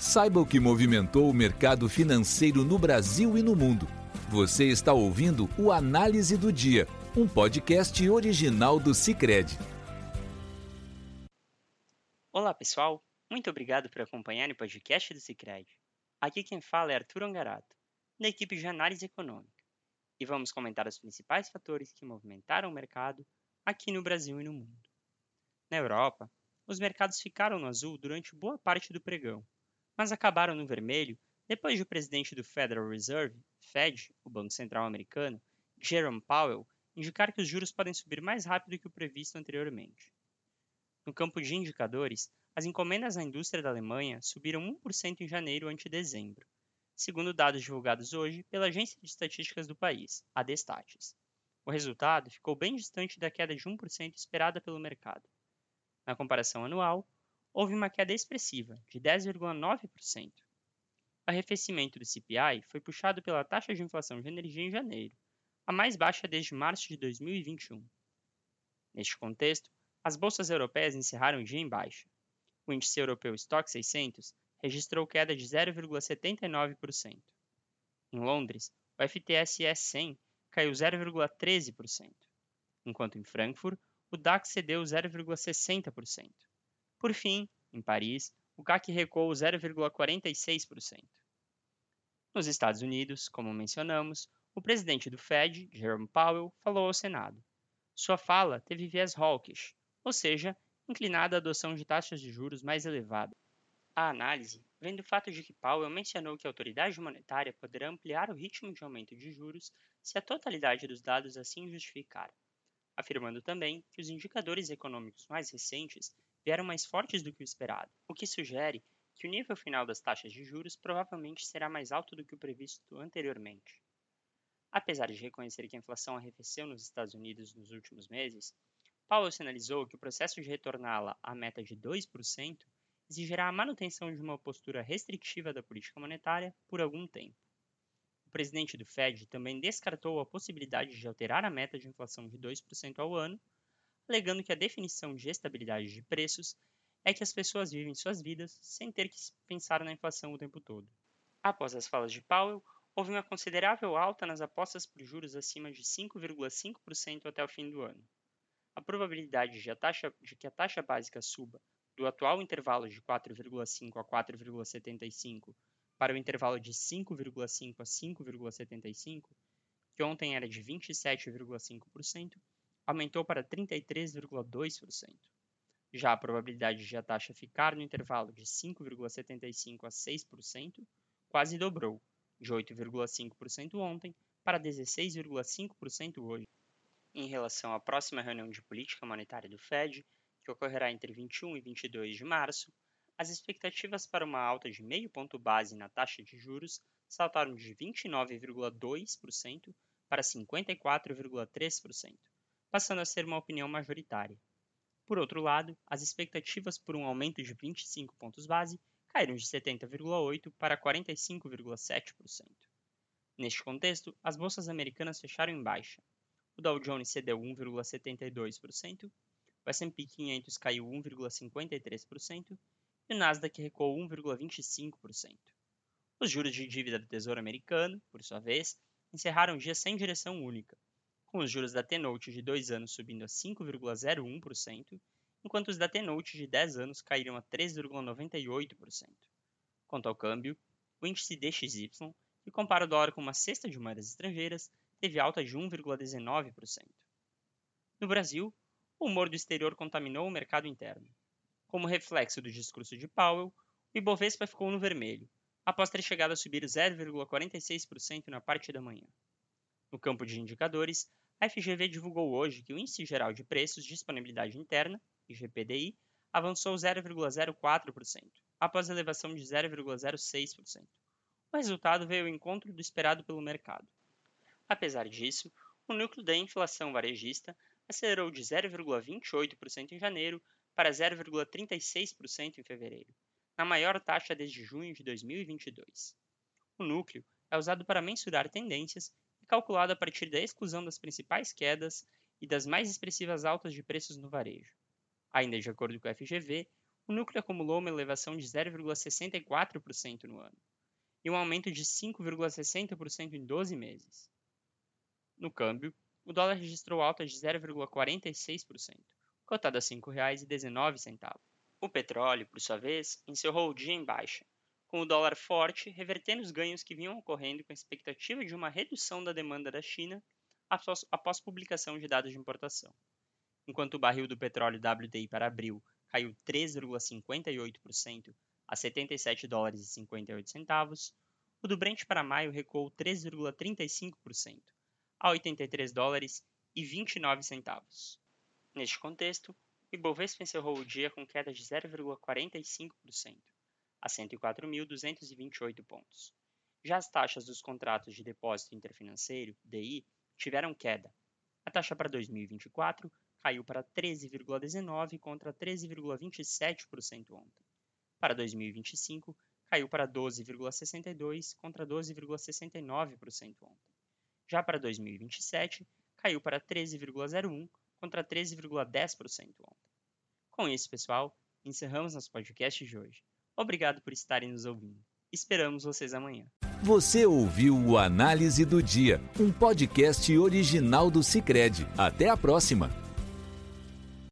Saiba o que movimentou o mercado financeiro no Brasil e no mundo. Você está ouvindo o Análise do Dia, um podcast original do Cicred. Olá, pessoal. Muito obrigado por acompanhar o podcast do Cicred. Aqui quem fala é Arthur Angarato, da equipe de análise econômica. E vamos comentar os principais fatores que movimentaram o mercado aqui no Brasil e no mundo. Na Europa, os mercados ficaram no azul durante boa parte do pregão, mas acabaram no vermelho depois de o presidente do Federal Reserve, Fed, o Banco Central americano, Jerome Powell, indicar que os juros podem subir mais rápido que o previsto anteriormente. No campo de indicadores, as encomendas à indústria da Alemanha subiram 1% em janeiro ante dezembro, segundo dados divulgados hoje pela Agência de Estatísticas do país, a Destatis. O resultado ficou bem distante da queda de 1% esperada pelo mercado. Na comparação anual, houve uma queda expressiva, de 10,9%. O arrefecimento do CPI foi puxado pela taxa de inflação de energia em janeiro, a mais baixa desde março de 2021. Neste contexto, as bolsas europeias encerraram o dia em baixa. O índice europeu Stock 600 registrou queda de 0,79%. Em Londres, o FTSE 100 caiu 0,13%, enquanto em Frankfurt o DAX cedeu 0,60%. Por fim, em Paris, o CAC recuou 0,46%. Nos Estados Unidos, como mencionamos, o presidente do Fed, Jerome Powell, falou ao Senado. Sua fala teve viés hawkish, ou seja, inclinada à adoção de taxas de juros mais elevadas. A análise vem do fato de que Powell mencionou que a autoridade monetária poderá ampliar o ritmo de aumento de juros se a totalidade dos dados assim justificar, afirmando também que os indicadores econômicos mais recentes vieram mais fortes do que o esperado, o que sugere que o nível final das taxas de juros provavelmente será mais alto do que o previsto anteriormente. Apesar de reconhecer que a inflação arrefeceu nos Estados Unidos nos últimos meses, Powell sinalizou que o processo de retorná-la à meta de 2% exigirá a manutenção de uma postura restritiva da política monetária por algum tempo. O presidente do Fed também descartou a possibilidade de alterar a meta de inflação de 2% ao ano alegando que a definição de estabilidade de preços é que as pessoas vivem suas vidas sem ter que pensar na inflação o tempo todo. Após as falas de Powell, houve uma considerável alta nas apostas por juros acima de 5,5% até o fim do ano. A probabilidade de, a taxa, de que a taxa básica suba do atual intervalo de 4,5 a 4,75 para o intervalo de 5,5 a 5,75, que ontem era de 27,5%, aumentou para 33,2%. Já a probabilidade de a taxa ficar no intervalo de 5,75% a 6% quase dobrou, de 8,5% ontem para 16,5% hoje. Em relação à próxima reunião de política monetária do Fed, que ocorrerá entre 21 e 22 de março, as expectativas para uma alta de meio ponto base na taxa de juros saltaram de 29,2% para 54,3% passando a ser uma opinião majoritária. Por outro lado, as expectativas por um aumento de 25 pontos base caíram de 70,8% para 45,7%. Neste contexto, as bolsas americanas fecharam em baixa. O Dow Jones cedeu 1,72%, o S&P 500 caiu 1,53% e o Nasdaq recuou 1,25%. Os juros de dívida do Tesouro Americano, por sua vez, encerraram o dia sem direção única, com os juros da T-Note de 2 anos subindo a 5,01%, enquanto os da T-Note de 10 anos caíram a 3,98%. Quanto ao câmbio, o índice DXY, que compara o dólar com uma cesta de moedas estrangeiras, teve alta de 1,19%. No Brasil, o humor do exterior contaminou o mercado interno. Como reflexo do discurso de Powell, o Ibovespa ficou no vermelho, após ter chegado a subir 0,46% na parte da manhã. No campo de indicadores, a FGV divulgou hoje que o Índice Geral de Preços de Disponibilidade Interna, IGPDI, avançou 0,04%, após elevação de 0,06%. O resultado veio ao encontro do esperado pelo mercado. Apesar disso, o núcleo da inflação varejista acelerou de 0,28% em janeiro para 0,36% em fevereiro, na maior taxa desde junho de 2022. O núcleo é usado para mensurar tendências calculado a partir da exclusão das principais quedas e das mais expressivas altas de preços no varejo. Ainda de acordo com o FGV, o núcleo acumulou uma elevação de 0,64% no ano e um aumento de 5,60% em 12 meses. No câmbio, o dólar registrou alta de 0,46%, cotado a R$ 5,19. O petróleo, por sua vez, encerrou o dia em baixa, com o dólar forte revertendo os ganhos que vinham ocorrendo com a expectativa de uma redução da demanda da China após, após publicação de dados de importação. Enquanto o barril do petróleo WTI para abril caiu 3,58% a 77 dólares e 58 centavos, o do Brent para maio recuou 3,35% a 83 dólares e 29 centavos. Neste contexto, o Ibovespa encerrou o dia com queda de 0,45% a 104.228 pontos. Já as taxas dos contratos de depósito interfinanceiro, DI, tiveram queda. A taxa para 2024 caiu para 13,19% contra 13,27% ontem. Para 2025, caiu para 12,62% contra 12,69% ontem. Já para 2027, caiu para 13,01% contra 13,10% ontem. Com isso, pessoal, encerramos nosso podcast de hoje. Obrigado por estarem nos ouvindo. Esperamos vocês amanhã. Você ouviu o Análise do Dia, um podcast original do Cicred. Até a próxima!